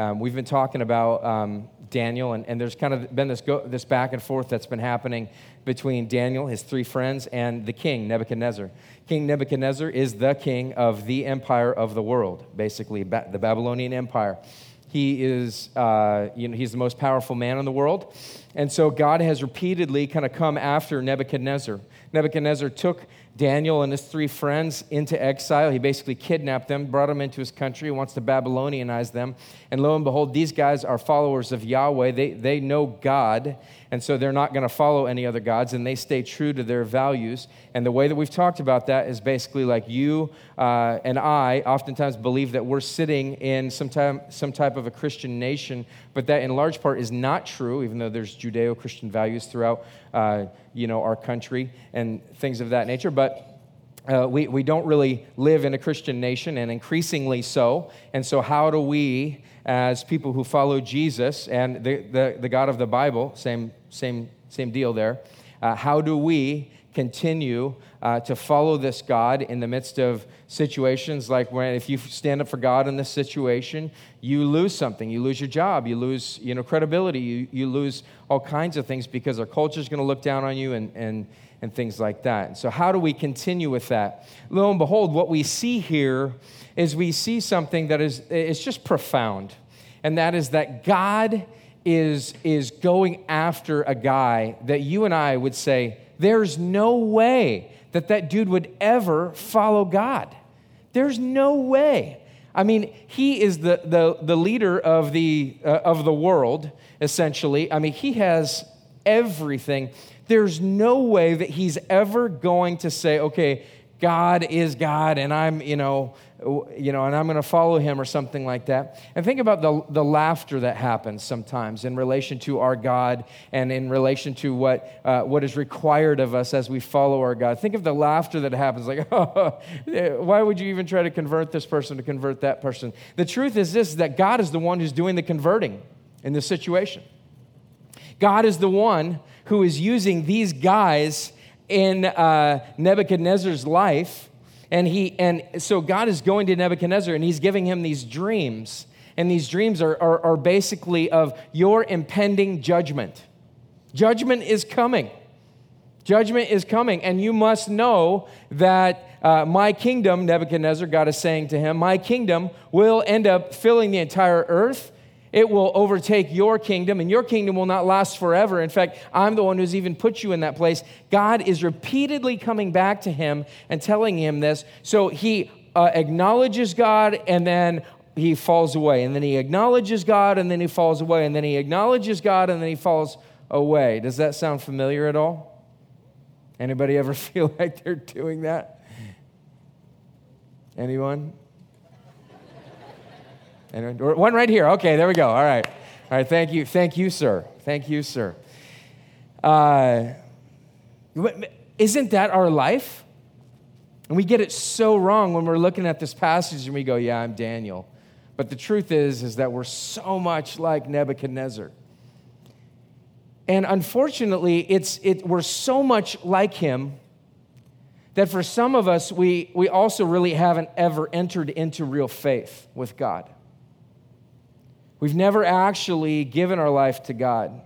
Um, we've been talking about um, Daniel, and, and there's kind of been this, go, this back and forth that's been happening between Daniel, his three friends, and the king, Nebuchadnezzar. King Nebuchadnezzar is the king of the empire of the world, basically, ba- the Babylonian Empire. He is, uh, you know, he's the most powerful man in the world. And so God has repeatedly kind of come after Nebuchadnezzar. Nebuchadnezzar took Daniel and his three friends into exile. He basically kidnapped them, brought them into his country, he wants to Babylonianize them. And lo and behold, these guys are followers of Yahweh. They, they know God, and so they're not going to follow any other gods, and they stay true to their values. And the way that we've talked about that is basically like you uh, and I oftentimes believe that we're sitting in some, time, some type of a Christian nation, but that in large part is not true, even though there's Judeo Christian values throughout uh, you know, our country and things of that nature. But uh, we, we don't really live in a Christian nation, and increasingly so. And so, how do we, as people who follow Jesus and the, the, the God of the Bible, same, same, same deal there, uh, how do we continue uh, to follow this God in the midst of situations like when if you stand up for God in this situation, you lose something. You lose your job. You lose you know, credibility. You, you lose all kinds of things because our culture is going to look down on you and, and, and things like that. So, how do we continue with that? Lo and behold, what we see here is we see something that is it's just profound, and that is that God is, is going after a guy that you and I would say, there's no way that that dude would ever follow God. There's no way. I mean, he is the, the, the leader of the, uh, of the world, essentially. I mean, he has everything. There's no way that he's ever going to say, okay, God is God, and I'm, you know, you know, and I'm going to follow him or something like that. And think about the, the laughter that happens sometimes in relation to our God and in relation to what, uh, what is required of us as we follow our God. Think of the laughter that happens like, why would you even try to convert this person to convert that person? The truth is this, that God is the one who's doing the converting in this situation. God is the one who is using these guys in uh, Nebuchadnezzar's life. And, he, and so God is going to Nebuchadnezzar and he's giving him these dreams. And these dreams are, are, are basically of your impending judgment. Judgment is coming. Judgment is coming. And you must know that uh, my kingdom, Nebuchadnezzar, God is saying to him, my kingdom will end up filling the entire earth it will overtake your kingdom, and your kingdom will not last forever. In fact, I'm the one who's even put you in that place. God is repeatedly coming back to him and telling him this. So he uh, acknowledges God, and then he falls away. And then he acknowledges God, and then he falls away. And then he acknowledges God, and then he falls away. Does that sound familiar at all? Anybody ever feel like they're doing that? Anyone? And one right here. Okay, there we go. All right. All right. Thank you. Thank you, sir. Thank you, sir. Uh, isn't that our life? And we get it so wrong when we're looking at this passage and we go, yeah, I'm Daniel. But the truth is, is that we're so much like Nebuchadnezzar. And unfortunately, it's, it, we're so much like him that for some of us, we, we also really haven't ever entered into real faith with God. We've never actually given our life to God.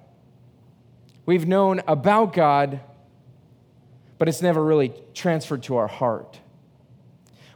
We've known about God, but it's never really transferred to our heart.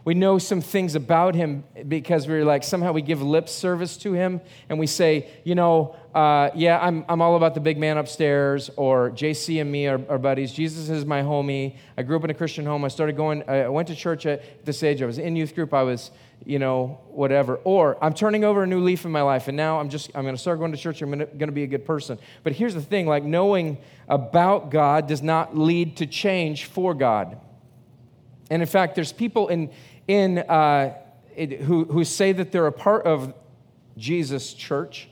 We know some things about him because we're like, somehow we give lip service to him and we say, you know, uh, yeah, I'm, I'm all about the big man upstairs, or JC and me are, are, buddies. Jesus is my homie. I grew up in a Christian home. I started going, I went to church at this age. I was in youth group. I was you know, whatever. Or I'm turning over a new leaf in my life and now I'm just, I'm going to start going to church. I'm going to be a good person. But here's the thing like knowing about God does not lead to change for God. And in fact, there's people in, in, uh, it, who, who say that they're a part of Jesus' church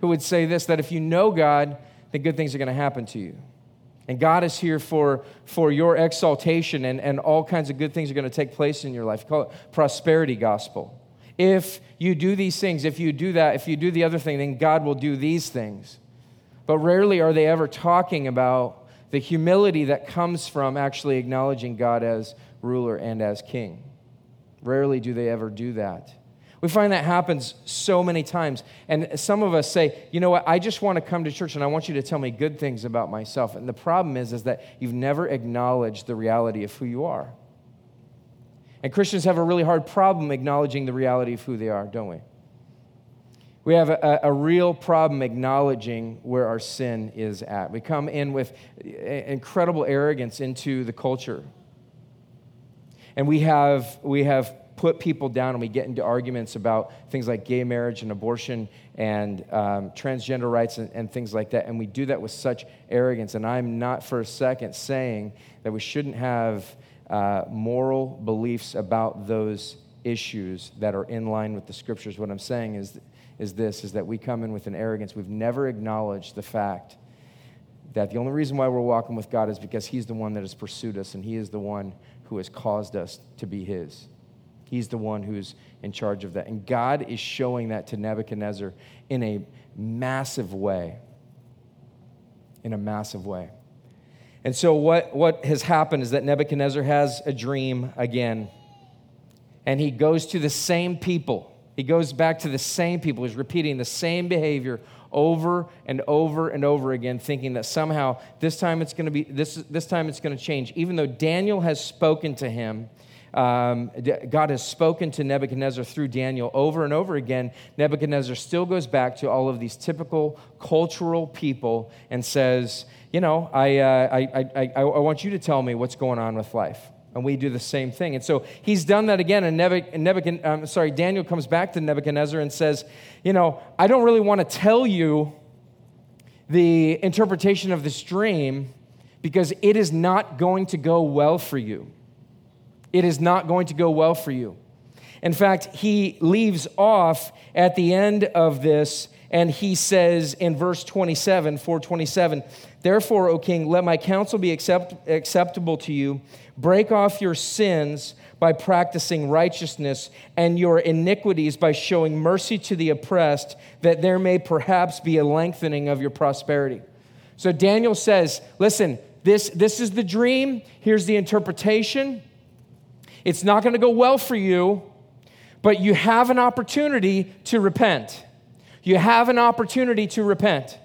who would say this that if you know God, then good things are going to happen to you. And God is here for, for your exaltation, and, and all kinds of good things are going to take place in your life. Call it prosperity gospel. If you do these things, if you do that, if you do the other thing, then God will do these things. But rarely are they ever talking about the humility that comes from actually acknowledging God as ruler and as king. Rarely do they ever do that. We find that happens so many times. And some of us say, you know what, I just want to come to church and I want you to tell me good things about myself. And the problem is, is that you've never acknowledged the reality of who you are. And Christians have a really hard problem acknowledging the reality of who they are, don't we? We have a, a, real problem acknowledging where our sin is at. We come in with uh, incredible arrogance into the culture. And we have, we have put people down and we get into arguments about things like gay marriage and abortion and um, transgender rights and, and things like that. And we do that with such arrogance. And I'm not for a second saying that we shouldn't have uh, moral beliefs about those issues that are in line with the scriptures. What I'm saying is, is this is that we come in with an arrogance. We've never acknowledged the fact that the only reason why we're walking with God is because He's the one that has pursued us and He is the one who has caused us to be His. He's the one who's in charge of that. And God is showing that to Nebuchadnezzar in a massive way. In a massive way. And so, what, what has happened is that Nebuchadnezzar has a dream again. And he goes to the same people. He goes back to the same people. He's repeating the same behavior over and over and over again, thinking that somehow this time it's going to be this, this time it's going to change. Even though Daniel has spoken to him um, God has spoken to Nebuchadnezzar through Daniel over and over again. Nebuchadnezzar still goes back to all of these typical cultural people and says, You know, I, uh, I, I, I, I want you to tell me what's going on with life. And we do the same thing. And so he's done that again. And Nebuchadnezzar, um, sorry, Daniel comes back to Nebuchadnezzar and says, You know, I don't really want to tell you the interpretation of this dream because it is not going to go well for you it is not going to go well for you. In fact, he leaves off at the end of this and he says in verse 27, 427, Therefore, O king, let my counsel be accept, acceptable to you. Break off your sins by practicing righteousness and your iniquities by showing mercy to the oppressed, that there may perhaps be a lengthening of your prosperity. So Daniel says, Listen, this, this is the dream. Here's the interpretation. It's not going to go well for you, but you have an opportunity to repent. You have an opportunity to repent.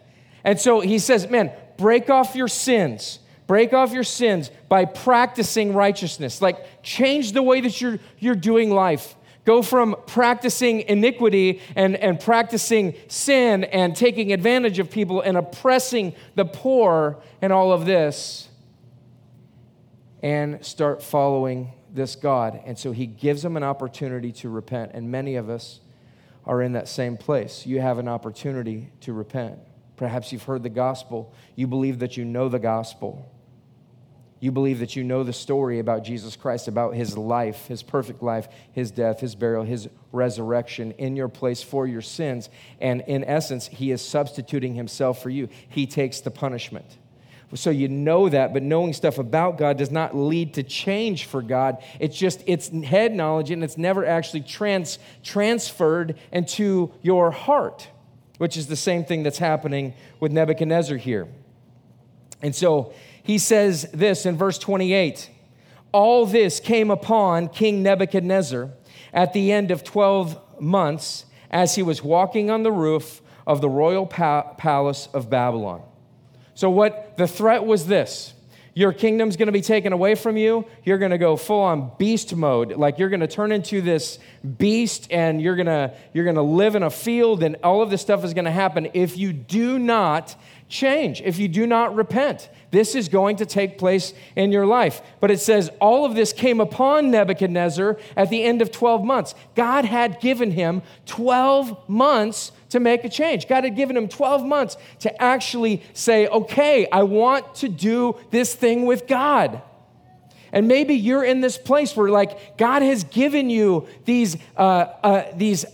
And so he says, man, break off your sins. Break off your sins by practicing righteousness. Like, change the way that you're, you're doing life. Go from practicing iniquity and, and practicing sin and taking advantage of people and oppressing the poor and all of this and start following this God. And so he gives them an opportunity to repent. And many of us are in that same place. You have an opportunity to repent. Perhaps you've heard the gospel. You believe that you know the gospel. You believe that you know the story about Jesus Christ, about his life, his perfect life, his death, his burial, his resurrection in your place for your sins. And in essence, he is substituting himself for you. He takes the punishment. So you know that, but knowing stuff about God does not lead to change for God. It's just it's head knowledge and it's never actually trans, transferred into your heart, which is the same thing that's happening with Nebuchadnezzar here. And so he says this in verse 28 All this came upon King Nebuchadnezzar at the end of 12 months as he was walking on the roof of the royal pa- palace of Babylon. So, what the threat was this your kingdom's going to be taken away from you. You're going to go full on beast mode. Like you're going to turn into this beast and you're going to you're going to live in a field and all of this stuff is going to happen if you do not change, if you do not repent. This is going to take place in your life. But it says all of this came upon Nebuchadnezzar at the end of 12 months. God had given him 12 months to make a change. God had given him 12 months to actually say, okay, I want to do this thing with God. And maybe you're in this place where, like, God has given you these, uh, uh, these,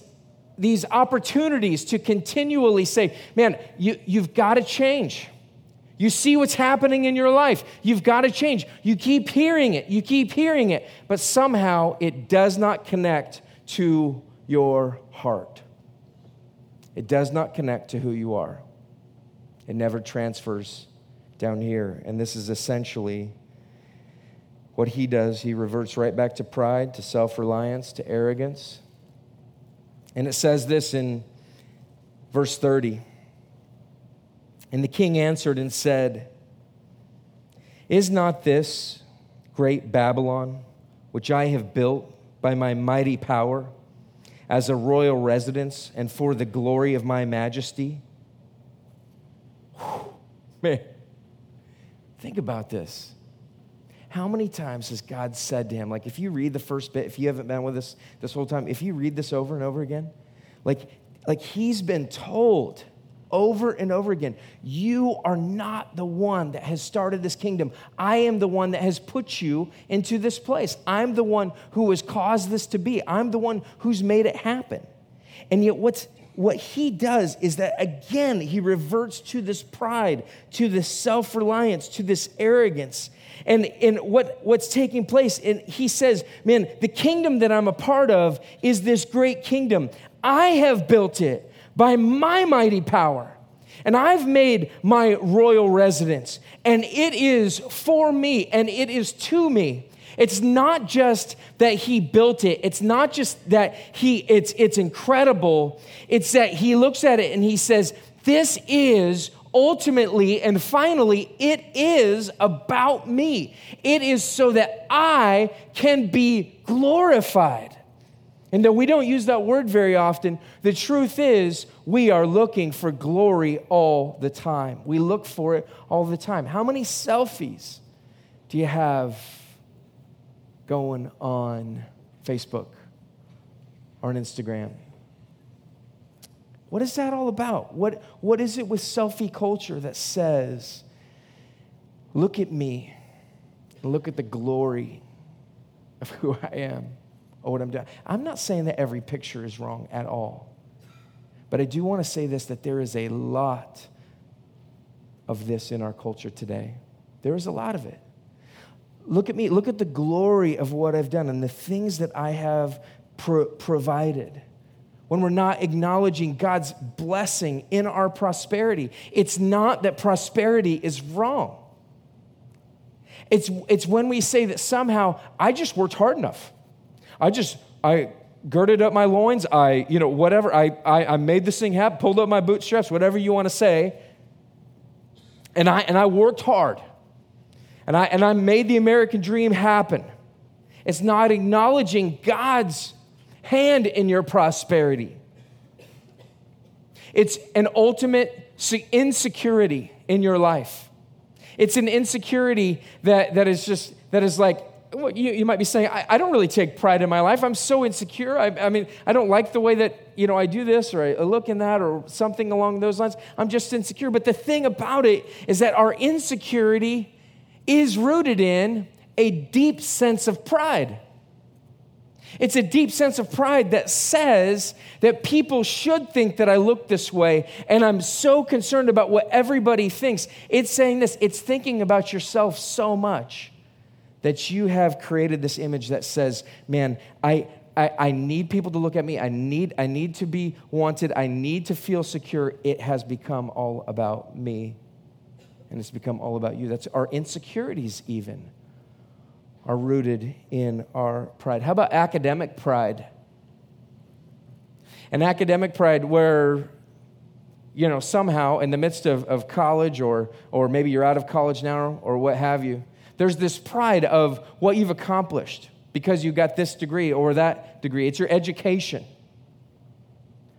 these opportunities to continually say, man, you, you've got to change. You see what's happening in your life. You've got to change. You keep hearing it. You keep hearing it. But somehow it does not connect to your heart. It does not connect to who you are. It never transfers down here. And this is essentially what he does. He reverts right back to pride, to self reliance, to arrogance. And it says this in verse 30. And the king answered and said, Is not this great Babylon, which I have built by my mighty power, as a royal residence and for the glory of my majesty? Whew, man, think about this. How many times has God said to him, like if you read the first bit, if you haven't been with us this whole time, if you read this over and over again, like, like he's been told over and over again, you are not the one that has started this kingdom. I am the one that has put you into this place. I'm the one who has caused this to be. I'm the one who's made it happen. And yet, what's what he does is that again, he reverts to this pride, to this self reliance, to this arrogance. And, and what, what's taking place, and he says, Man, the kingdom that I'm a part of is this great kingdom. I have built it by my mighty power. And I've made my royal residence, and it is for me, and it is to me. It's not just that he built it. It's not just that he it's it's incredible. It's that he looks at it and he says, "This is ultimately and finally it is about me. It is so that I can be glorified." And though we don't use that word very often, the truth is we are looking for glory all the time. We look for it all the time. How many selfies do you have going on Facebook or on Instagram? What is that all about? What, what is it with selfie culture that says, look at me, look at the glory of who I am or what I'm doing? I'm not saying that every picture is wrong at all. But I do want to say this that there is a lot of this in our culture today. There is a lot of it. Look at me. Look at the glory of what I've done and the things that I have pro- provided. When we're not acknowledging God's blessing in our prosperity, it's not that prosperity is wrong. It's, it's when we say that somehow I just worked hard enough. I just, I girded up my loins. I, you know, whatever. I, I, I made this thing happen, pulled up my bootstraps, whatever you want to say. And I, and I worked hard and I, and I made the American dream happen. It's not acknowledging God's hand in your prosperity. It's an ultimate insecurity in your life. It's an insecurity that, that is just, that is like, you, you might be saying, I, I, don't really take pride in my life. I'm so insecure. I, I, mean, I don't like the way that, you know, I do this or I look in that or something along those lines. I'm just insecure. But the thing about it is that our insecurity is rooted in a deep sense of pride. It's a deep sense of pride that says that people should think that I look this way, and I'm so concerned about what everybody thinks. It's saying this, it's thinking about yourself so much that you have created this image that says, man, I, I, I, need people to look at me. I need, I need to be wanted. I need to feel secure. It has become all about me and it's become all about you. That's our insecurities, even, are rooted in our pride. How about academic pride? An academic pride where, you know, somehow in the midst of, of college, or, or maybe you're out of college now, or what have you, there's this pride of what you've accomplished because you got this degree or that degree. It's your education.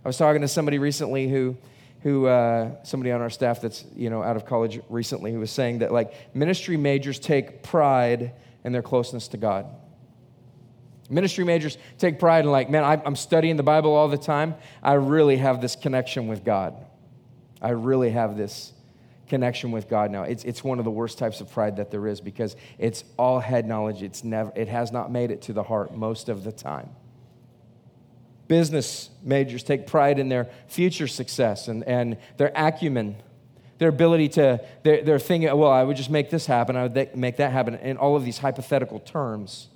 I was talking to somebody recently who who uh, somebody on our staff that's you know out of college recently who was saying that like ministry majors take pride in their closeness to god ministry majors take pride in like man i'm studying the bible all the time i really have this connection with god i really have this connection with god now it's, it's one of the worst types of pride that there is because it's all head knowledge it's never it has not made it to the heart most of the time Business majors take pride in their future success and, and their acumen, their ability to, they're, they're thinking, well, I would just make this happen, I would make that happen, in all of these hypothetical terms.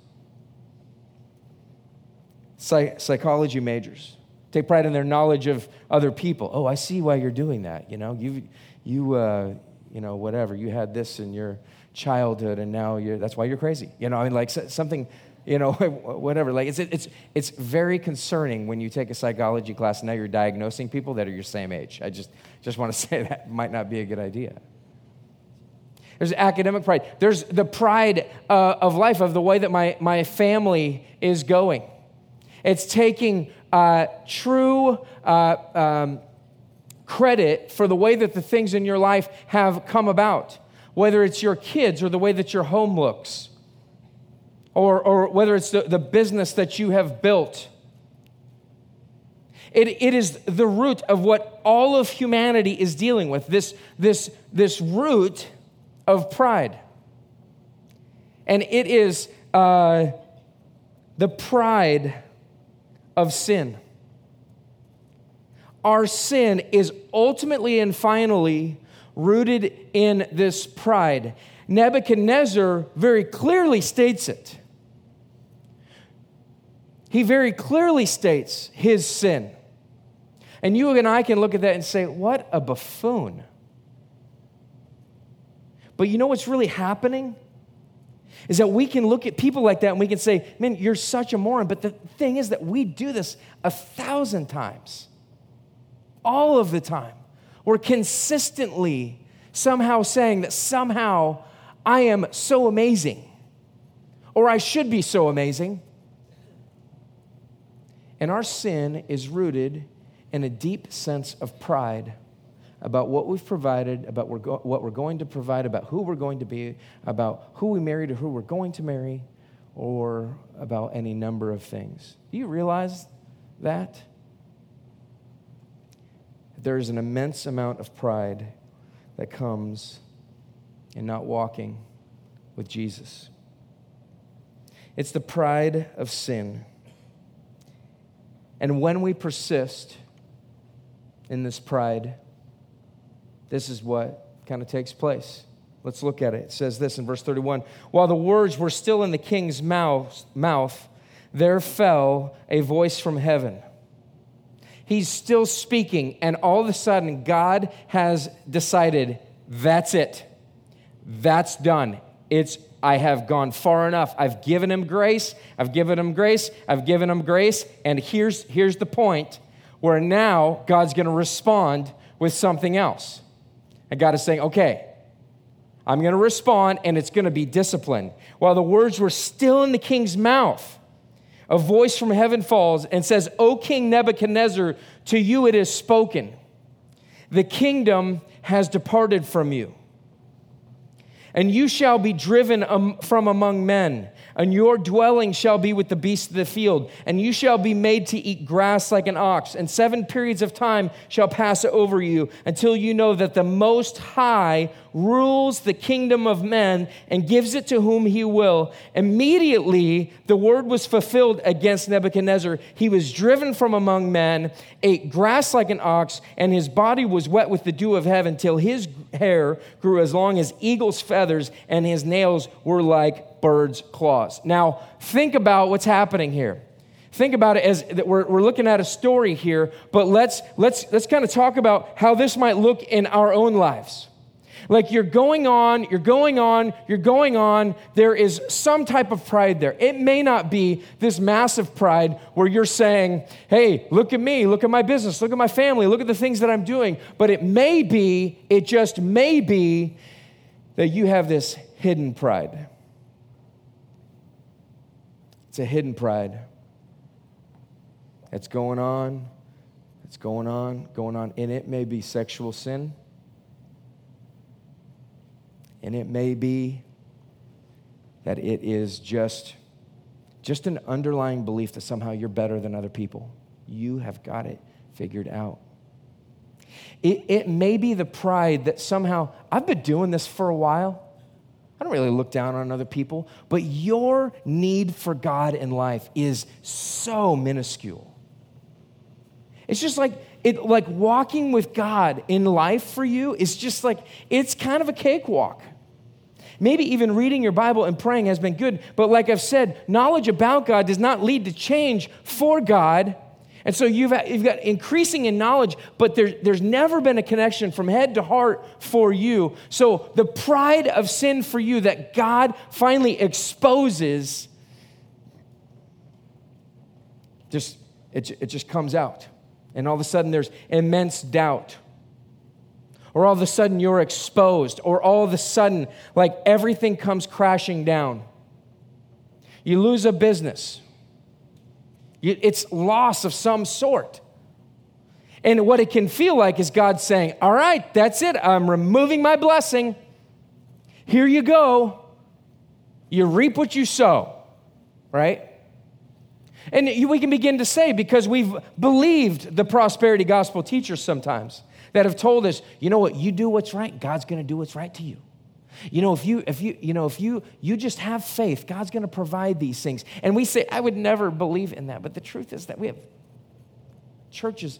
Psych- psychology majors take pride in their knowledge of other people. Oh, I see why you're doing that. You know, you, you, uh, you know, whatever. You had this in your childhood, and now you're. That's why you're crazy. You know, I mean, like something you know, whatever. Like it's, it's, it's very concerning when you take a psychology class and now you're diagnosing people that are your same age. I just, just want to say that might not be a good idea. There's academic pride. There's the pride uh, of life, of the way that my, my family is going. It's taking uh, true uh, um, credit for the way that the things in your life have come about, whether it's your kids or the way that your home looks, or, or whether it's the, the business that you have built. It, it is the root of what all of humanity is dealing with this, this, this root of pride. And it is uh, the pride of sin. Our sin is ultimately and finally rooted in this pride. Nebuchadnezzar very clearly states it. He very clearly states his sin. And you and I can look at that and say, what a buffoon. But you know what's really happening? Is that we can look at people like that and we can say, man, you're such a moron. But the thing is that we do this a thousand times, all of the time. We're consistently somehow saying that somehow I am so amazing, or I should be so amazing. And our sin is rooted in a deep sense of pride about what we've provided, about what we're going to provide, about who we're going to be, about who we married or who we're going to marry, or about any number of things. Do you realize that? There is an immense amount of pride that comes in not walking with Jesus. It's the pride of sin. And when we persist in this pride, this is what kind of takes place. Let's look at it. It says this in verse 31 While the words were still in the king's mouth, mouth there fell a voice from heaven. He's still speaking, and all of a sudden, God has decided that's it. That's done. It's I have gone far enough. I've given him grace. I've given him grace. I've given him grace. And here's, here's the point where now God's going to respond with something else. And God is saying, okay, I'm going to respond and it's going to be discipline. While the words were still in the king's mouth, a voice from heaven falls and says, O King Nebuchadnezzar, to you it is spoken. The kingdom has departed from you, and you shall be driven from among men and your dwelling shall be with the beasts of the field, and you shall be made to eat grass like an ox, and seven periods of time shall pass over you until you know that the Most High rules the kingdom of men and gives it to whom he will. Immediately, the word was fulfilled against Nebuchadnezzar. He was driven from among men, ate grass like an ox, and his body was wet with the dew of heaven till his hair grew as long as eagle's feathers, and his nails were like bird's claws. Now, think about what's happening here. Think about it as we're, we're looking at a story here, but let's, let's, let's kind of talk about how this might look in our own lives. Like you're going on, you're going on, you're going on. There is some type of pride there. It may not be this massive pride where you're saying, hey, look at me, look at my business, look at my family, look at the things that I'm doing. But it may be, it just may be that you have this hidden pride. It's a hidden pride. that's going on, that's going on, going on. And it may be sexual sin. And it may be that it is just, just an underlying belief that somehow you're better than other people. You have got it figured out. It, it may be the pride that somehow, I've been doing this for a while. I don't really look down on other people, but your need for God in life is so minuscule. It's just like it like walking with God in life for you is just like it's kind of a cakewalk. Maybe even reading your Bible and praying has been good, but like I've said, knowledge about God does not lead to change for God. And so you've, you've got increasing in knowledge, but there, there's never been a connection from head to heart for you. So the pride of sin for you that God finally exposes just it, it just comes out. And all of a sudden there's immense doubt. Or all of a sudden you're exposed, or all of a sudden, like everything comes crashing down. You lose a business. It's loss of some sort. And what it can feel like is God saying, All right, that's it. I'm removing my blessing. Here you go. You reap what you sow, right? And we can begin to say, because we've believed the prosperity gospel teachers sometimes that have told us, you know what, you do what's right, God's gonna do what's right to you. You know, if you if you you know if you you just have faith, God's going to provide these things. And we say, I would never believe in that. But the truth is that we have churches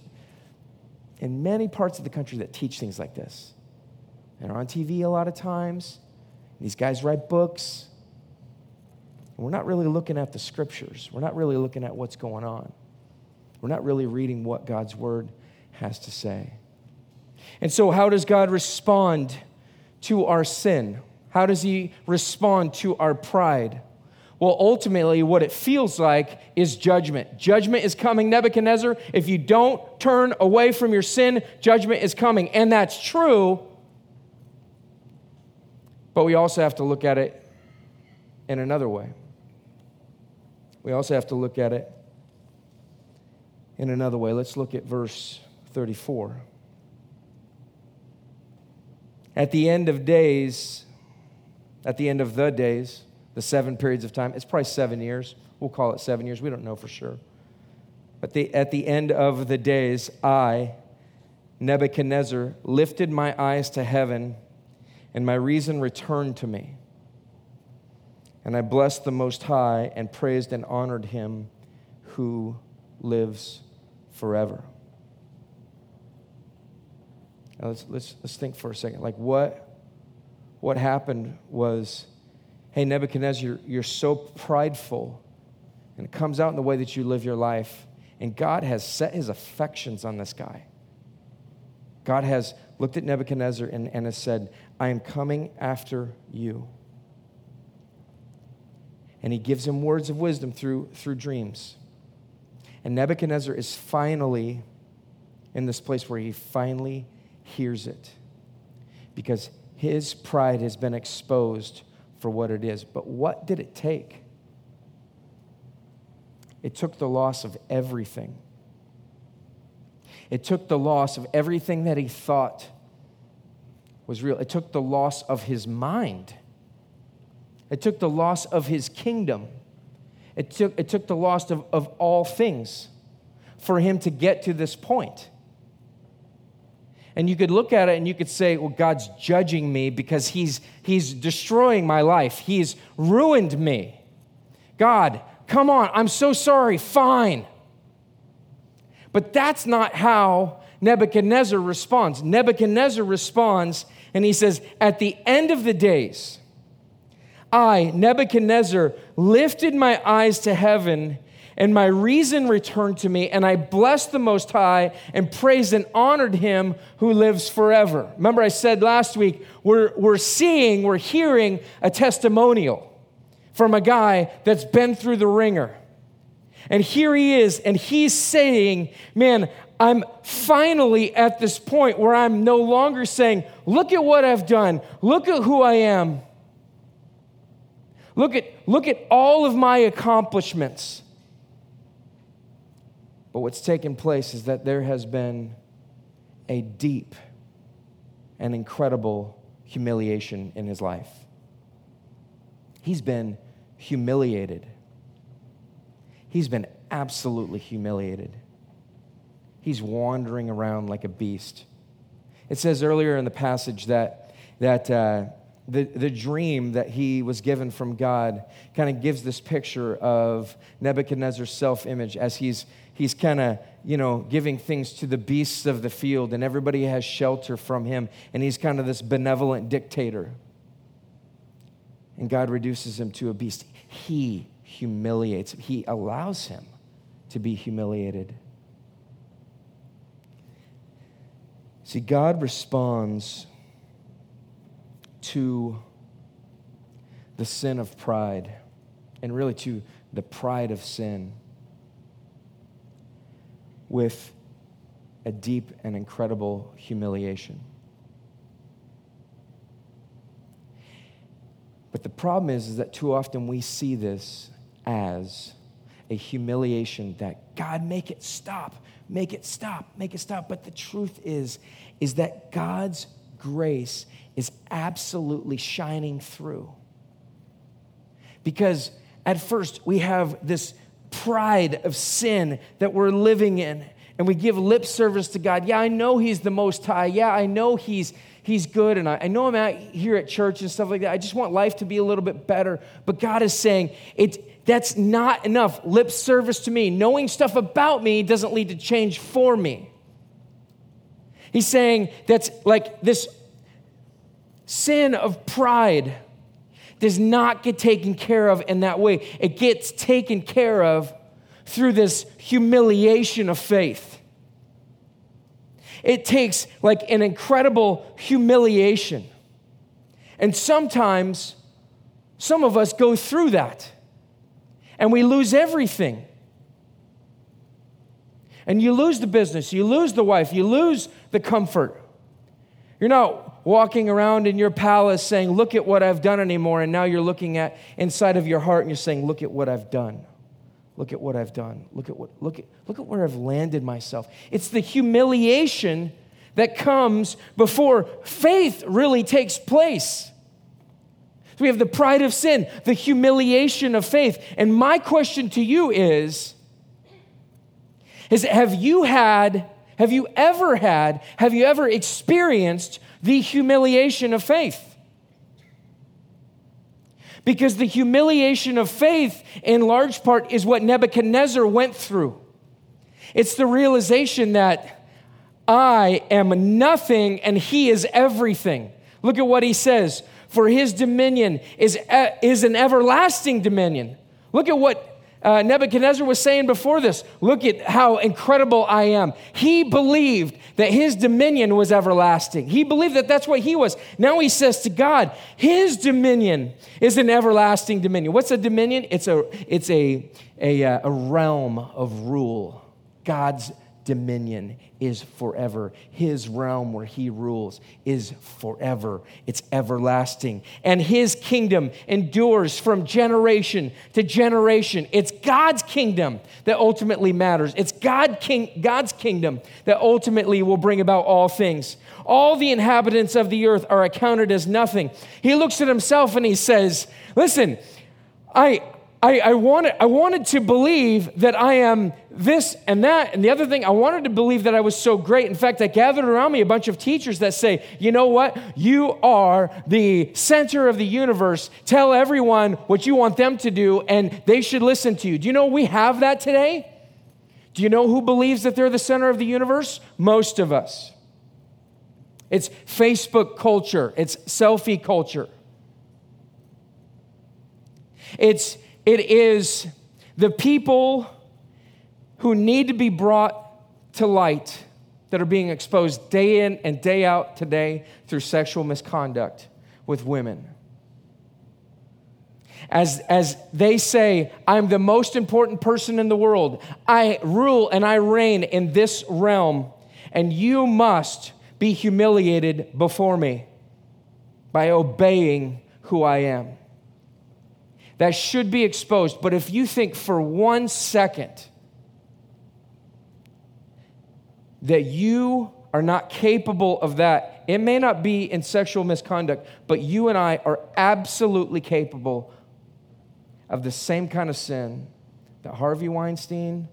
in many parts of the country that teach things like this. And are on TV a lot of times. These guys write books. We're not really looking at the scriptures. We're not really looking at what's going on. We're not really reading what God's word has to say. And so, how does God respond to our sin? How does he respond to our pride? Well, ultimately, what it feels like is judgment. Judgment is coming, Nebuchadnezzar. If you don't turn away from your sin, judgment is coming. And that's true. But we also have to look at it in another way. We also have to look at it in another way. Let's look at verse 34. At the end of days, at the end of the days, the seven periods of time, it's probably seven years. We'll call it seven years. We don't know for sure. But the, at the end of the days, I, Nebuchadnezzar, lifted my eyes to heaven, and my reason returned to me. And I blessed the Most High and praised and honored him who lives forever. Now let's, let's, let's think for a second. Like, what, what happened was, hey, Nebuchadnezzar, you're, you're so prideful, and it comes out in the way that you live your life. And God has set his affections on this guy. God has looked at Nebuchadnezzar and, and has said, I am coming after you. And he gives him words of wisdom through, through dreams. And Nebuchadnezzar is finally in this place where he finally hears it because his pride has been exposed for what it is. But what did it take? It took the loss of everything. It took the loss of everything that he thought was real. It took the loss of his mind. It took the loss of his kingdom. It took, it took the loss of, of all things for him to get to this point. And you could look at it and you could say, well, God's judging me because he's, he's destroying my life. He's ruined me. God, come on, I'm so sorry, fine. But that's not how Nebuchadnezzar responds. Nebuchadnezzar responds and he says, At the end of the days, I, Nebuchadnezzar, lifted my eyes to heaven and my reason returned to me, and I blessed the Most High and praised and honored him who lives forever. Remember, I said last week, we're, we're seeing, we're hearing a testimonial from a guy that's been through the ringer. And here he is, and he's saying, Man, I'm finally at this point where I'm no longer saying, Look at what I've done, look at who I am. Look at, look at all of my accomplishments. But what's taken place is that there has been a deep and incredible humiliation in his life. He's been humiliated. He's been absolutely humiliated. He's wandering around like a beast. It says earlier in the passage that, that uh, the, the dream that he was given from God kind of gives this picture of Nebuchadnezzar's self image as he's, he's kind of, you know, giving things to the beasts of the field and everybody has shelter from him. And he's kind of this benevolent dictator. And God reduces him to a beast. He humiliates him, he allows him to be humiliated. See, God responds to the sin of pride and really to the pride of sin with a deep and incredible humiliation. But the problem is, is that too often we see this as a humiliation that God make it stop, make it stop, make it stop. But the truth is, is that God's grace is absolutely shining through. Because at first we have this pride of sin that we're living in, and we give lip service to God. Yeah, I know He's the Most High. Yeah, I know He's He's good, and I, I know I'm out here at church and stuff like that. I just want life to be a little bit better. But God is saying it. That's not enough lip service to me. Knowing stuff about me doesn't lead to change for me. He's saying that's like this sin of pride does not get taken care of in that way. It gets taken care of through this humiliation of faith. It takes like an incredible humiliation. And sometimes some of us go through that and we lose everything. And you lose the business, you lose the wife, you lose the comfort. You're not walking around in your palace saying, Look at what I've done anymore. And now you're looking at inside of your heart and you're saying, Look at what I've done. Look at what I've done. Look at what look at look at where I've landed myself. It's the humiliation that comes before faith really takes place. So we have the pride of sin, the humiliation of faith. And my question to you is, is have you had, have you ever had, have you ever experienced the humiliation of faith? Because the humiliation of faith, in large part, is what Nebuchadnezzar went through. It's the realization that I am nothing and he is everything. Look at what he says. For his dominion is, is an everlasting dominion. Look at what uh, Nebuchadnezzar was saying before this. Look at how incredible I am. He believed that his dominion was everlasting. He believed that that's what he was. Now he says to God, his dominion is an everlasting dominion. What's a dominion? It's a, it's a, a, uh, a realm of rule. God's dominion is forever. His realm where he rules is forever. It's everlasting. And his kingdom endures from generation to generation. It's God's kingdom that ultimately matters. It's God king, God's kingdom that ultimately will bring about all things. All the inhabitants of the earth are accounted as nothing. He looks at himself and he says, Listen, I, I, I, wanted, I wanted to believe that I am this and that. And the other thing, I wanted to believe that I was so great. In fact, I gathered around me a bunch of teachers that say, you know what? You are the center of the universe. Tell everyone what you want them to do, and they should listen to you. Do you know we have that today? Do you know who believes that they're the center of the universe? Most of us. It's Facebook culture, it's selfie culture. It's it is the people who need to be brought to light that are being exposed day in and day out today through sexual misconduct with women. As, as they say, I'm the most important person in the world. I rule and I reign in this realm, and you must be humiliated before me by obeying who I am that should be exposed. But if you think for one second that you are not capable of that, it may not be in sexual misconduct, but you and I are absolutely capable of the same kind of sin that Harvey Weinstein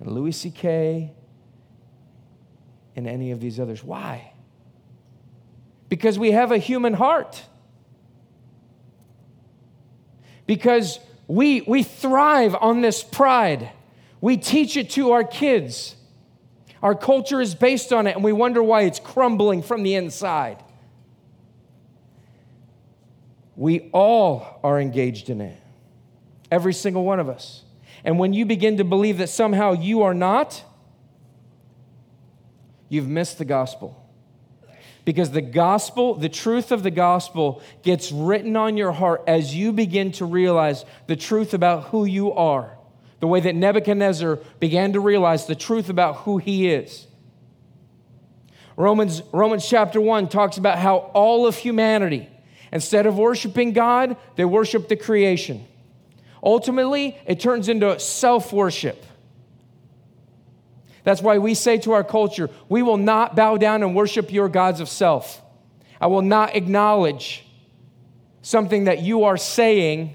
and Louis C.K. and any of these others. Why? Because we have a human heart because we, we thrive on this pride. We teach it to our kids. Our culture is based on it, and we wonder why it's crumbling from the inside. We all are engaged in it, every single one of us. And when you begin to believe that somehow you are not, you've missed the gospel because the gospel, the truth of the gospel, gets written on your heart as you begin to realize the truth about who you are, the way that Nebuchadnezzar began to realize the truth about who he is. Romans, Romans chapter 1 talks about how all of humanity, instead of worshiping God, they worship the creation. Ultimately, it turns into self worship. That's why we say to our culture, we will not bow down and worship your gods of self. I will not acknowledge something that you are saying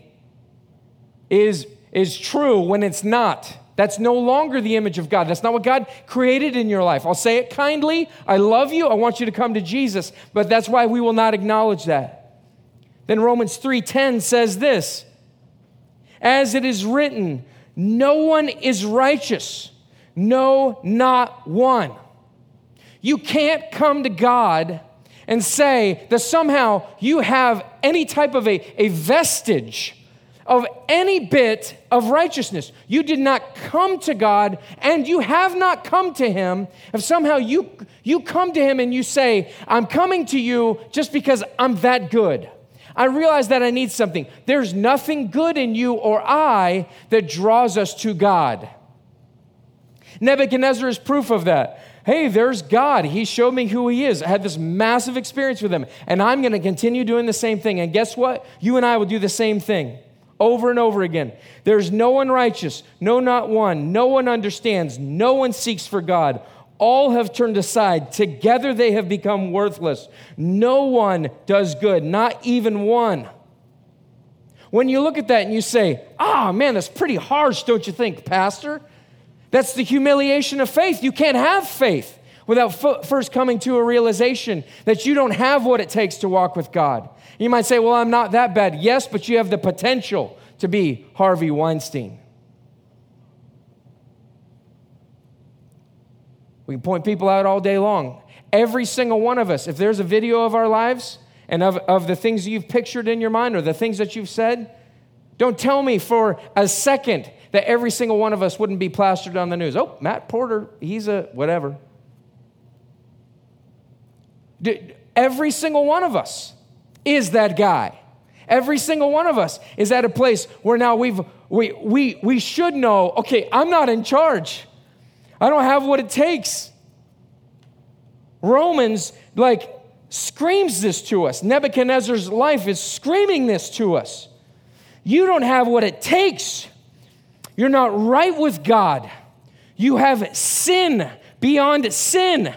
is, is true when it's not. That's no longer the image of God. That's not what God created in your life. I'll say it kindly. I love you. I want you to come to Jesus. But that's why we will not acknowledge that. Then Romans 3:10 says this. As it is written, no one is righteous. No, not one. You can't come to God and say that somehow you have any type of a, a vestige of any bit of righteousness. You did not come to God and you have not come to Him. If somehow you, you come to Him and you say, I'm coming to you just because I'm that good. I realize that I need something. There's nothing good in you or I that draws us to God. Nebuchadnezzar is proof of that. Hey, there's God. He showed me who He is. I had this massive experience with Him, and I'm going to continue doing the same thing. And guess what? You and I will do the same thing over and over again. There's no one righteous, no, not one. No one understands, no one seeks for God. All have turned aside. Together they have become worthless. No one does good, not even one. When you look at that and you say, ah, oh, man, that's pretty harsh, don't you think, Pastor? That's the humiliation of faith. You can't have faith without f- first coming to a realization that you don't have what it takes to walk with God. You might say, Well, I'm not that bad. Yes, but you have the potential to be Harvey Weinstein. We can point people out all day long. Every single one of us, if there's a video of our lives and of, of the things you've pictured in your mind or the things that you've said, don't tell me for a second that every single one of us wouldn't be plastered on the news. Oh, Matt Porter, he's a whatever. Every single one of us is that guy. Every single one of us is at a place where now we've, we, we, we should know okay, I'm not in charge. I don't have what it takes. Romans, like, screams this to us. Nebuchadnezzar's life is screaming this to us. You don't have what it takes. You're not right with God. You have sin beyond sin.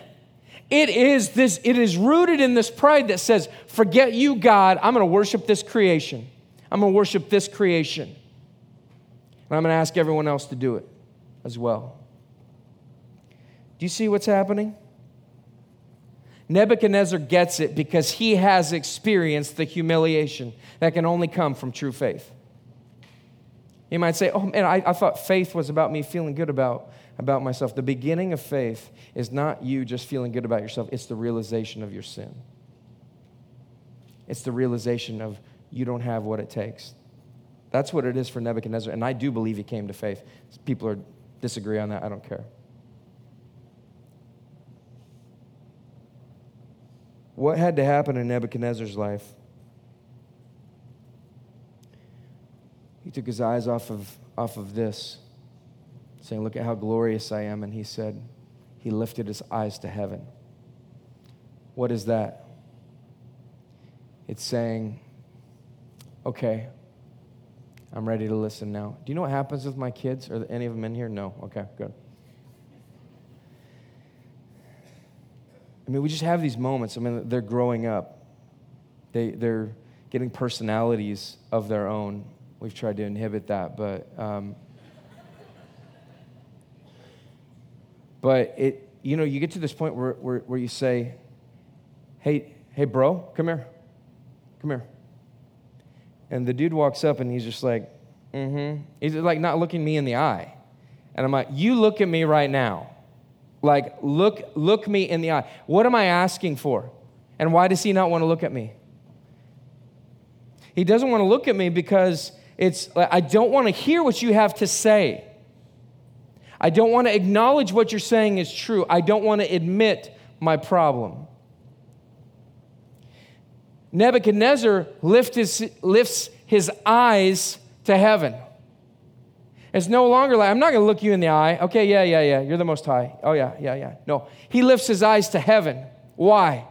It is this it is rooted in this pride that says, "Forget you, God. I'm going to worship this creation. I'm going to worship this creation." And I'm going to ask everyone else to do it as well. Do you see what's happening? Nebuchadnezzar gets it because he has experienced the humiliation that can only come from true faith. You might say, oh man, I, I thought faith was about me feeling good about, about myself. The beginning of faith is not you just feeling good about yourself, it's the realization of your sin. It's the realization of you don't have what it takes. That's what it is for Nebuchadnezzar. And I do believe he came to faith. People are disagree on that. I don't care. What had to happen in Nebuchadnezzar's life he took his eyes off of, off of this, saying, Look at how glorious I am. And he said, He lifted his eyes to heaven. What is that? It's saying, Okay, I'm ready to listen now. Do you know what happens with my kids? Are any of them in here? No. Okay, good. I mean, we just have these moments. I mean, they're growing up, they, they're getting personalities of their own we've tried to inhibit that, but um, but it you know you get to this point where, where, where you say, hey hey bro, come here, come here, and the dude walks up and he's just like, mm-hmm. He's like not looking me in the eye, and I'm like, you look at me right now, like look look me in the eye. What am I asking for, and why does he not want to look at me? He doesn't want to look at me because it's, I don't want to hear what you have to say. I don't want to acknowledge what you're saying is true. I don't want to admit my problem. Nebuchadnezzar lifts his, lifts his eyes to heaven. It's no longer like, I'm not going to look you in the eye. Okay, yeah, yeah, yeah. You're the most high. Oh, yeah, yeah, yeah. No. He lifts his eyes to heaven. Why?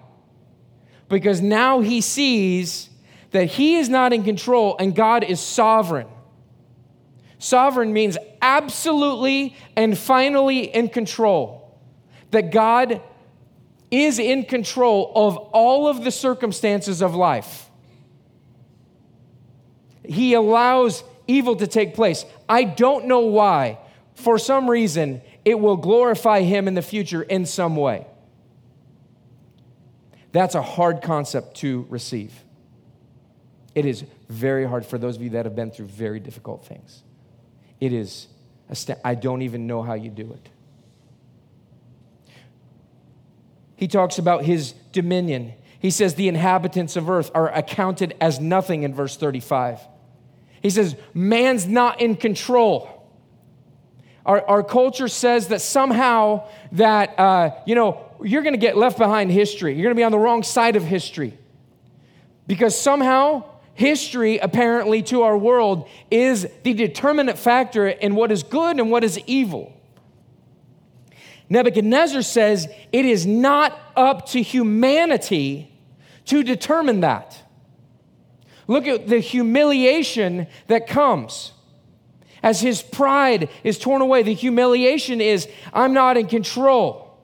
Because now he sees that he is not in control and God is sovereign. Sovereign means absolutely and finally in control. That God is in control of all of the circumstances of life. He allows evil to take place. I don't know why. For some reason, it will glorify him in the future in some way. That's a hard concept to receive. It is very hard for those of you that have been through very difficult things. It is, I don't even know how you do it. He talks about his dominion. He says the inhabitants of earth are accounted as nothing in verse 35. He says, man's not in control. Our, our culture says that somehow that, uh, you know, you're going to get left behind history. You're going to be on the wrong side of history. Because somehow history, apparently, to our world is the determinant factor in what is good and what is evil. Nebuchadnezzar says it is not up to humanity to determine that. Look at the humiliation that comes. As his pride is torn away, the humiliation is I'm not in control.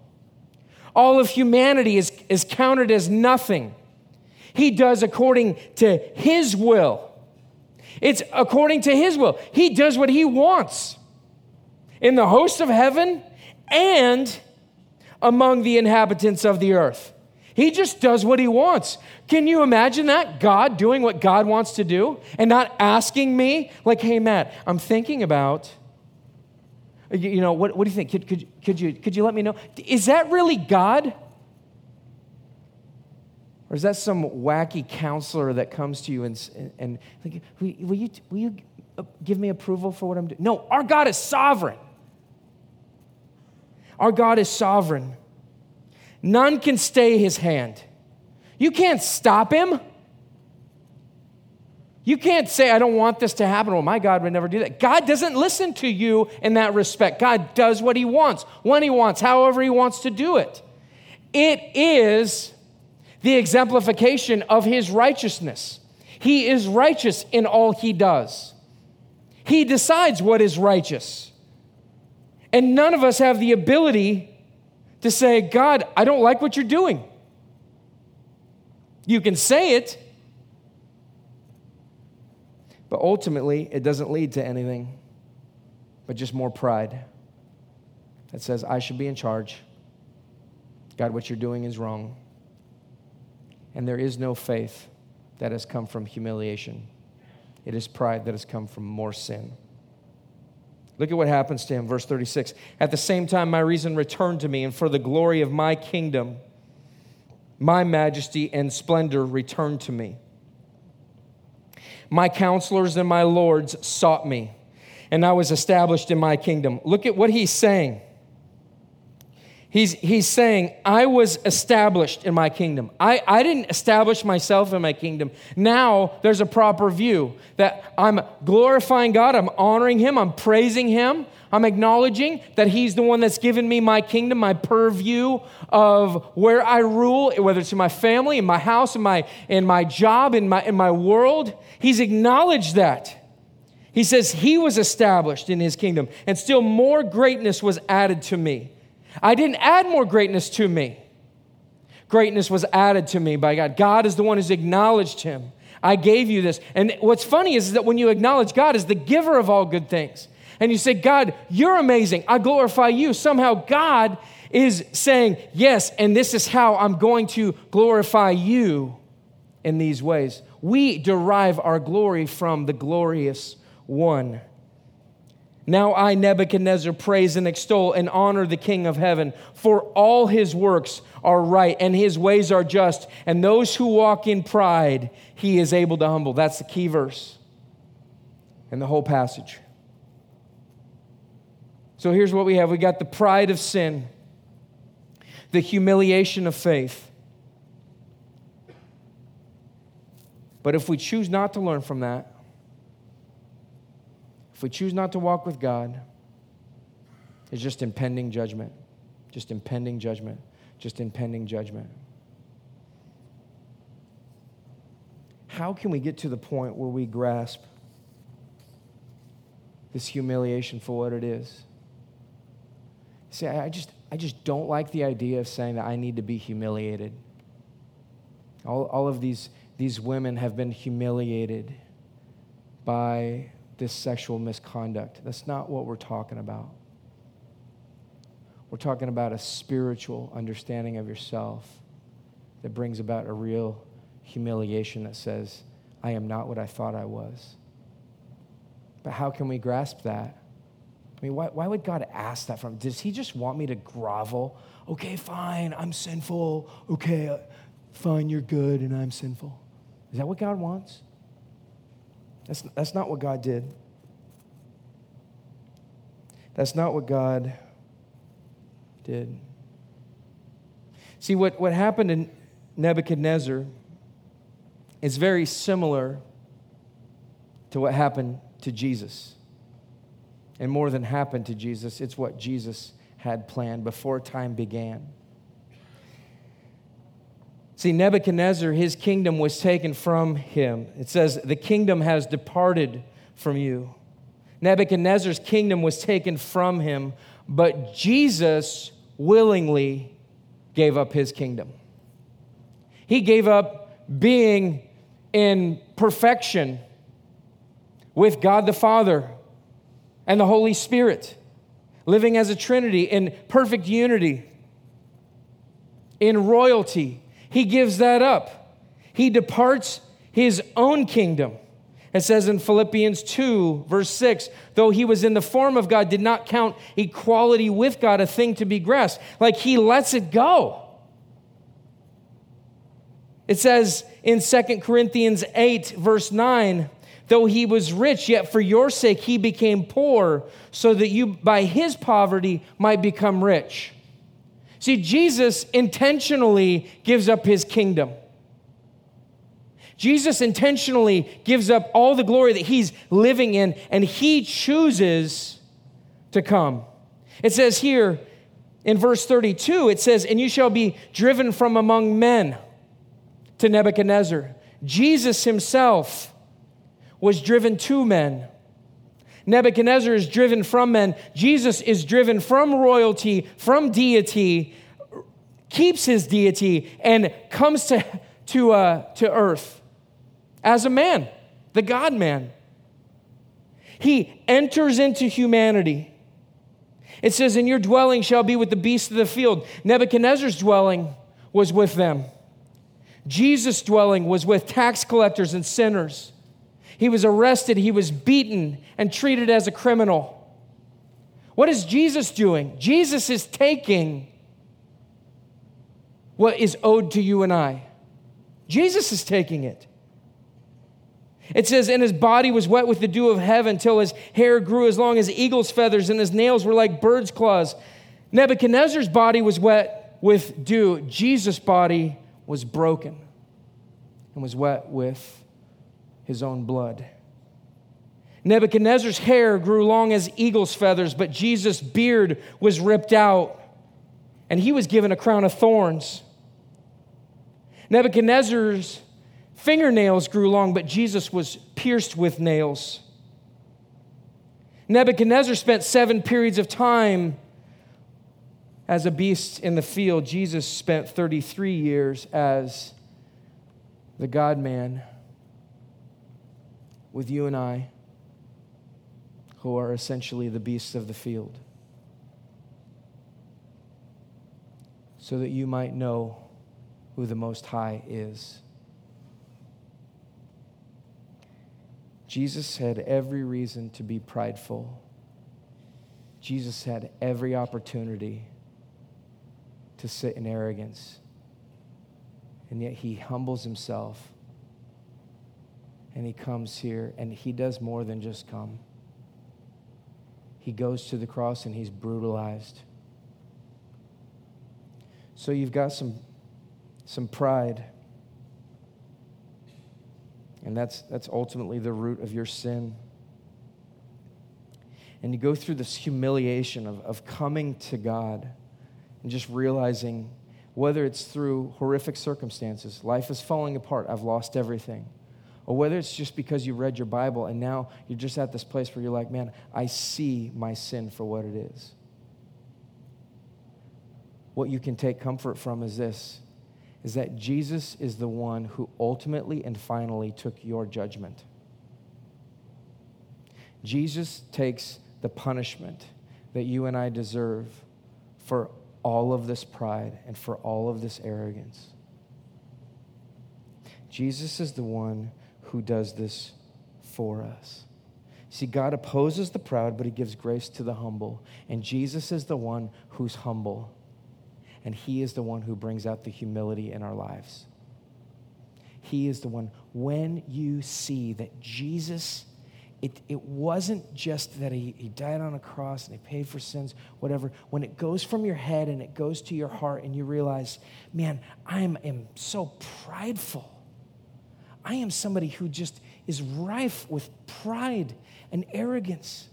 All of humanity is, is counted as nothing. He does according to his will. It's according to his will. He does what he wants. In the host of heaven and among the inhabitants of the earth. He just does what he wants. Can you imagine that? God doing what God wants to do and not asking me, like, hey, Matt, I'm thinking about, you know, what, what do you think? Could, could, could, you, could you let me know? Is that really God? Or is that some wacky counselor that comes to you and, and, and will, you, will you uh, give me approval for what I'm doing? No, our God is sovereign. Our God is sovereign. None can stay his hand. You can't stop him. You can't say, I don't want this to happen. Well, my God would never do that. God doesn't listen to you in that respect. God does what he wants, when he wants, however he wants to do it. It is the exemplification of his righteousness. He is righteous in all he does. He decides what is righteous. And none of us have the ability to say, God, I don't like what you're doing. You can say it, but ultimately it doesn't lead to anything but just more pride that says, I should be in charge. God, what you're doing is wrong. And there is no faith that has come from humiliation, it is pride that has come from more sin. Look at what happens to him, verse 36. At the same time, my reason returned to me, and for the glory of my kingdom, my majesty and splendor returned to me. My counselors and my lords sought me, and I was established in my kingdom. Look at what he's saying. He's, he's saying, I was established in my kingdom. I, I didn't establish myself in my kingdom. Now there's a proper view that I'm glorifying God, I'm honoring Him, I'm praising Him, I'm acknowledging that He's the one that's given me my kingdom, my purview of where I rule, whether it's in my family, in my house, in my, in my job, in my, in my world. He's acknowledged that. He says He was established in His kingdom, and still more greatness was added to me. I didn't add more greatness to me. Greatness was added to me by God. God is the one who's acknowledged him. I gave you this. And what's funny is that when you acknowledge God as the giver of all good things, and you say, God, you're amazing, I glorify you, somehow God is saying, Yes, and this is how I'm going to glorify you in these ways. We derive our glory from the glorious one. Now I, Nebuchadnezzar, praise and extol and honor the King of heaven, for all his works are right and his ways are just, and those who walk in pride, he is able to humble. That's the key verse in the whole passage. So here's what we have we got the pride of sin, the humiliation of faith. But if we choose not to learn from that, If we choose not to walk with God, it's just impending judgment. Just impending judgment. Just impending judgment. How can we get to the point where we grasp this humiliation for what it is? See, I just, I just don't like the idea of saying that I need to be humiliated. All, all of these, these women have been humiliated by this sexual misconduct. That's not what we're talking about. We're talking about a spiritual understanding of yourself that brings about a real humiliation that says, I am not what I thought I was. But how can we grasp that? I mean, why, why would God ask that from? Does He just want me to grovel? Okay, fine, I'm sinful. Okay, uh, fine, you're good and I'm sinful. Is that what God wants? That's, that's not what God did. That's not what God did. See, what, what happened in Nebuchadnezzar is very similar to what happened to Jesus. And more than happened to Jesus, it's what Jesus had planned before time began. See, Nebuchadnezzar, his kingdom was taken from him. It says, The kingdom has departed from you. Nebuchadnezzar's kingdom was taken from him, but Jesus willingly gave up his kingdom. He gave up being in perfection with God the Father and the Holy Spirit, living as a Trinity in perfect unity, in royalty. He gives that up. He departs his own kingdom. It says in Philippians 2, verse 6, though he was in the form of God, did not count equality with God a thing to be grasped. Like he lets it go. It says in 2 Corinthians 8, verse 9, though he was rich, yet for your sake he became poor, so that you by his poverty might become rich. See, Jesus intentionally gives up his kingdom. Jesus intentionally gives up all the glory that he's living in, and he chooses to come. It says here in verse 32, it says, And you shall be driven from among men to Nebuchadnezzar. Jesus himself was driven to men. Nebuchadnezzar is driven from men. Jesus is driven from royalty, from deity, keeps his deity, and comes to, to, uh, to earth as a man, the God man. He enters into humanity. It says, And your dwelling shall be with the beasts of the field. Nebuchadnezzar's dwelling was with them. Jesus' dwelling was with tax collectors and sinners. He was arrested, he was beaten, and treated as a criminal. What is Jesus doing? Jesus is taking what is owed to you and I. Jesus is taking it. It says, And his body was wet with the dew of heaven till his hair grew as long as eagle's feathers, and his nails were like bird's claws. Nebuchadnezzar's body was wet with dew. Jesus' body was broken and was wet with his own blood. Nebuchadnezzar's hair grew long as eagle's feathers, but Jesus' beard was ripped out, and he was given a crown of thorns. Nebuchadnezzar's fingernails grew long, but Jesus was pierced with nails. Nebuchadnezzar spent seven periods of time as a beast in the field, Jesus spent 33 years as the God man with you and I, who are essentially the beasts of the field, so that you might know who the Most High is. Jesus had every reason to be prideful. Jesus had every opportunity to sit in arrogance. And yet he humbles himself and he comes here and he does more than just come. He goes to the cross and he's brutalized. So you've got some, some pride. And that's, that's ultimately the root of your sin. and you go through this humiliation of, of coming to God and just realizing whether it's through horrific circumstances, life is falling apart, I've lost everything, or whether it's just because you read your Bible and now you're just at this place where you're like, man, I see my sin for what it is. What you can take comfort from is this is that Jesus is the one who ultimately and finally took your judgment. Jesus takes the punishment that you and I deserve for all of this pride and for all of this arrogance. Jesus is the one who does this for us. See, God opposes the proud, but he gives grace to the humble. And Jesus is the one who's humble. And he is the one who brings out the humility in our lives. He is the one. When you see that Jesus it, it wasn't just that he, he died on a cross and he paid for sins, whatever. When it goes from your head and it goes to your heart and you realize, man, I am, so prideful. I am somebody who just is rife with pride and arrogance.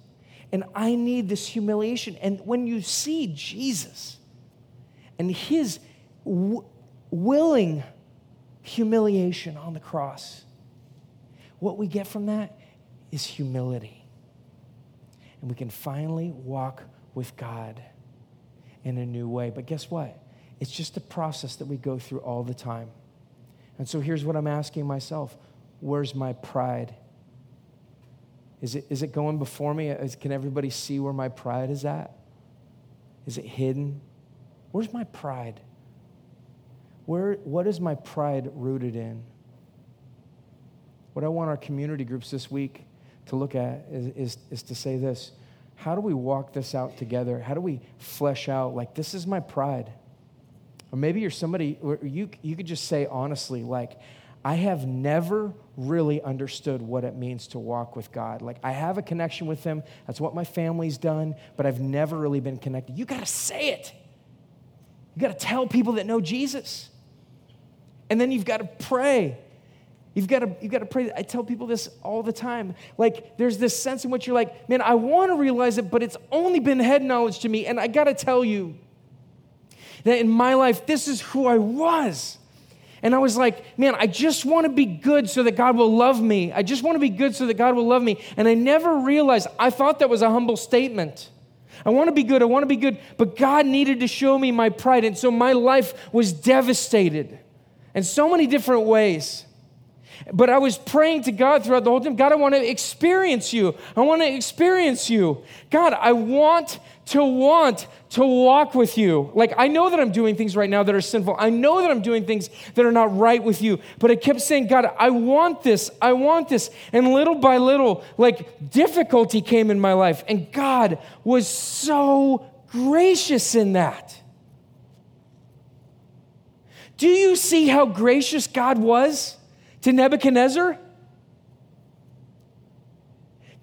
And I need this humiliation. And when you see Jesus and his w- willing humiliation on the cross, what we get from that is humility. And we can finally walk with God in a new way. But guess what? It's just a process that we go through all the time. And so here's what I'm asking myself Where's my pride? Is it, is it going before me? Is, can everybody see where my pride is at? Is it hidden? Where's my pride? Where, what is my pride rooted in? What I want our community groups this week to look at is, is, is to say this how do we walk this out together? How do we flesh out, like, this is my pride? Or maybe you're somebody, you, you could just say honestly, like, I have never really understood what it means to walk with God. Like, I have a connection with Him. That's what my family's done, but I've never really been connected. You got to say it. You got to tell people that know Jesus. And then you've got to pray. You've got to, you've got to pray. I tell people this all the time. Like, there's this sense in which you're like, man, I want to realize it, but it's only been head knowledge to me. And I got to tell you that in my life, this is who I was. And I was like, man, I just want to be good so that God will love me. I just want to be good so that God will love me. And I never realized, I thought that was a humble statement. I want to be good, I want to be good, but God needed to show me my pride. And so my life was devastated in so many different ways. But I was praying to God throughout the whole time God, I want to experience you. I want to experience you. God, I want to want to walk with you. Like, I know that I'm doing things right now that are sinful. I know that I'm doing things that are not right with you. But I kept saying, God, I want this. I want this. And little by little, like, difficulty came in my life. And God was so gracious in that. Do you see how gracious God was? to Nebuchadnezzar?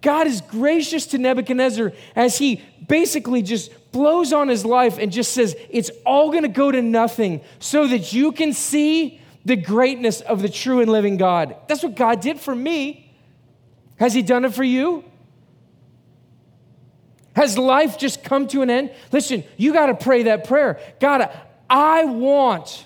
God is gracious to Nebuchadnezzar as he basically just blows on his life and just says, It's all going to go to nothing so that you can see the greatness of the true and living God. That's what God did for me. Has he done it for you? Has life just come to an end? Listen, you got to pray that prayer. God, I want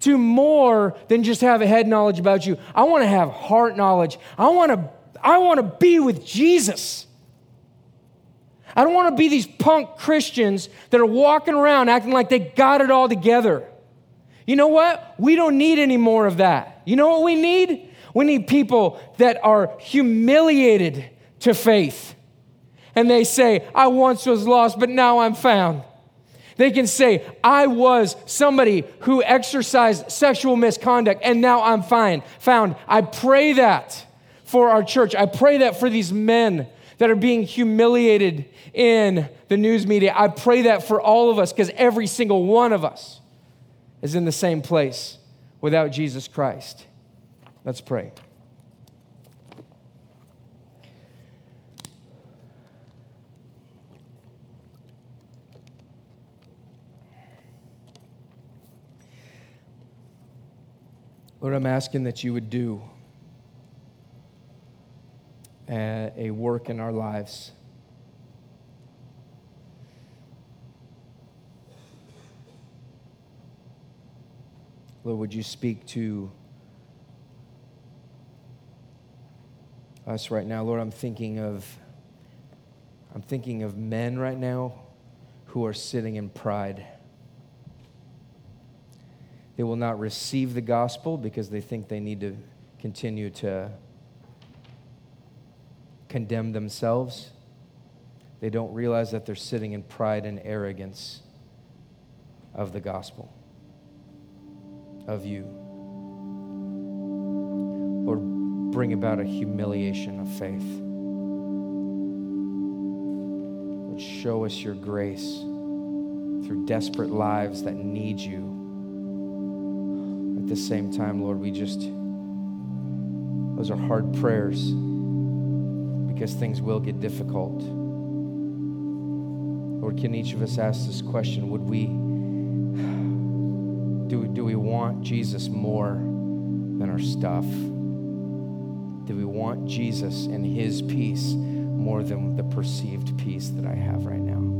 to more than just have a head knowledge about you. I want to have heart knowledge. I want to I want to be with Jesus. I don't want to be these punk Christians that are walking around acting like they got it all together. You know what? We don't need any more of that. You know what we need? We need people that are humiliated to faith. And they say, I once was lost, but now I'm found. They can say, I was somebody who exercised sexual misconduct and now I'm fine, found. I pray that for our church. I pray that for these men that are being humiliated in the news media. I pray that for all of us because every single one of us is in the same place without Jesus Christ. Let's pray. Lord, I'm asking that you would do uh, a work in our lives. Lord, would you speak to us right now? Lord, I'm thinking of I'm thinking of men right now who are sitting in pride. They will not receive the gospel because they think they need to continue to condemn themselves. They don't realize that they're sitting in pride and arrogance of the gospel, of you. Lord, bring about a humiliation of faith. Lord, show us your grace through desperate lives that need you. At the same time, Lord, we just, those are hard prayers because things will get difficult. Lord, can each of us ask this question? Would we, do, do we want Jesus more than our stuff? Do we want Jesus and his peace more than the perceived peace that I have right now?